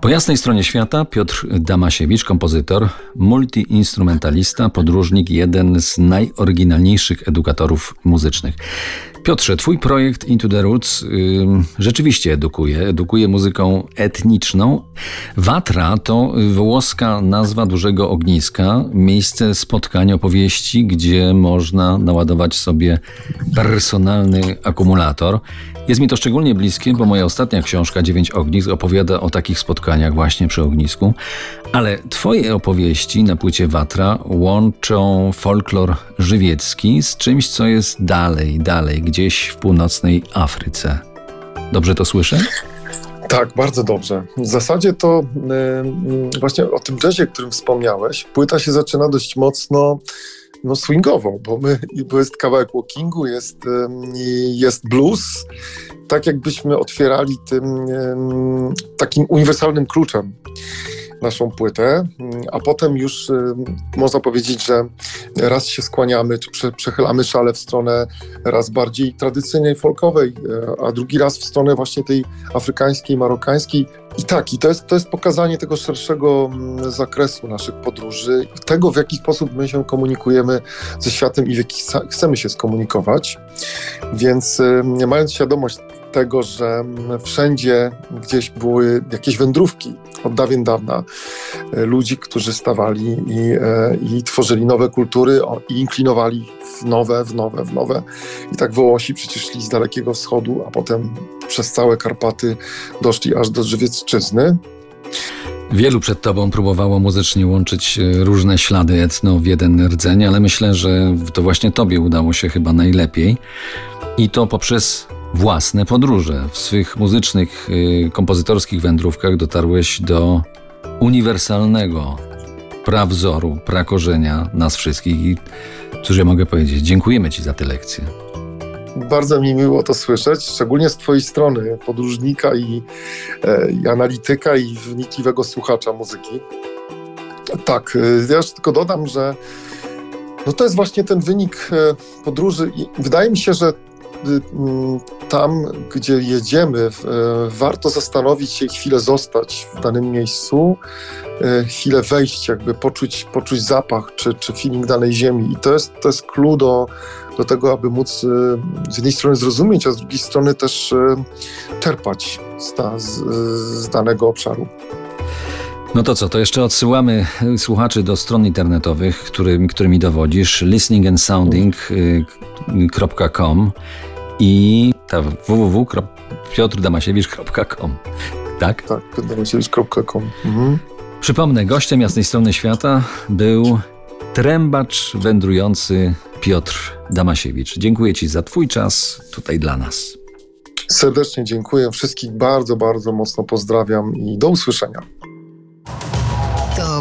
Po jasnej stronie świata Piotr Damasiewicz, kompozytor, multiinstrumentalista, podróżnik, jeden z najoryginalniejszych edukatorów muzycznych. Piotrze, twój projekt Into the Roots yy, rzeczywiście edukuje, edukuje muzyką etniczną. Watra to włoska nazwa dużego ogniska, miejsce spotkań, opowieści, gdzie można naładować sobie personalny akumulator. Jest mi to szczególnie bliskie, bo moja ostatnia książka Dziewięć ognisk opowiada o takich spotkaniach właśnie przy ognisku, ale twoje opowieści na płycie Watra łączą folklor żywiecki z czymś, co jest dalej, dalej, gdzieś w północnej Afryce. Dobrze to słyszę? Tak, bardzo dobrze. W zasadzie to yy, właśnie o tym jazzie, o którym wspomniałeś, płyta się zaczyna dość mocno no swingową, bo, my, bo jest kawałek walkingu, jest, jest blues, tak jakbyśmy otwierali tym takim uniwersalnym kluczem naszą płytę, a potem już można powiedzieć, że raz się skłaniamy, czy prze, przechylamy szale w stronę raz bardziej tradycyjnej, folkowej, e, a drugi raz w stronę właśnie tej afrykańskiej, marokańskiej. I tak, i to jest, to jest pokazanie tego szerszego zakresu naszych podróży, tego w jaki sposób my się komunikujemy ze światem i w jaki chcemy się skomunikować. Więc mając świadomość tego, że wszędzie gdzieś były jakieś wędrówki od dawien dawna e, ludzi, którzy stawali i, e, i tworzyli nowe kultury i inklinowali w nowe, w nowe, w nowe. I tak Wołosi przecież szli z Dalekiego Wschodu, a potem przez całe Karpaty doszli aż do Żywiecczyzny. Wielu przed tobą próbowało muzycznie łączyć e, różne ślady etno w jeden rdzeń, ale myślę, że to właśnie tobie udało się chyba najlepiej. I to poprzez własne podróże. W swych muzycznych, yy, kompozytorskich wędrówkach dotarłeś do uniwersalnego prawzoru, prakorzenia nas wszystkich. I cóż ja mogę powiedzieć? Dziękujemy Ci za tę lekcję. Bardzo mi miło to słyszeć, szczególnie z Twojej strony, podróżnika i, e, i analityka i wnikliwego słuchacza muzyki. Tak, e, ja już tylko dodam, że no to jest właśnie ten wynik e, podróży i wydaje mi się, że tam, gdzie jedziemy, e, warto zastanowić się i chwilę zostać w danym miejscu, e, chwilę wejść, jakby poczuć, poczuć zapach czy, czy feeling danej ziemi. I to jest, to jest clue do, do tego, aby móc e, z jednej strony zrozumieć, a z drugiej strony też czerpać z, z, z danego obszaru. No to co, to jeszcze odsyłamy słuchaczy do stron internetowych, którym, którymi dowodzisz, listeningansounding.com i ta www.piotrdomasiewicz.com tak? Tak, piotrdomasiewicz.com mhm. Przypomnę, gościem Jasnej Strony Świata był trębacz wędrujący Piotr Damasiewicz. Dziękuję Ci za Twój czas tutaj dla nas. Serdecznie dziękuję. Wszystkich bardzo, bardzo mocno pozdrawiam i do usłyszenia.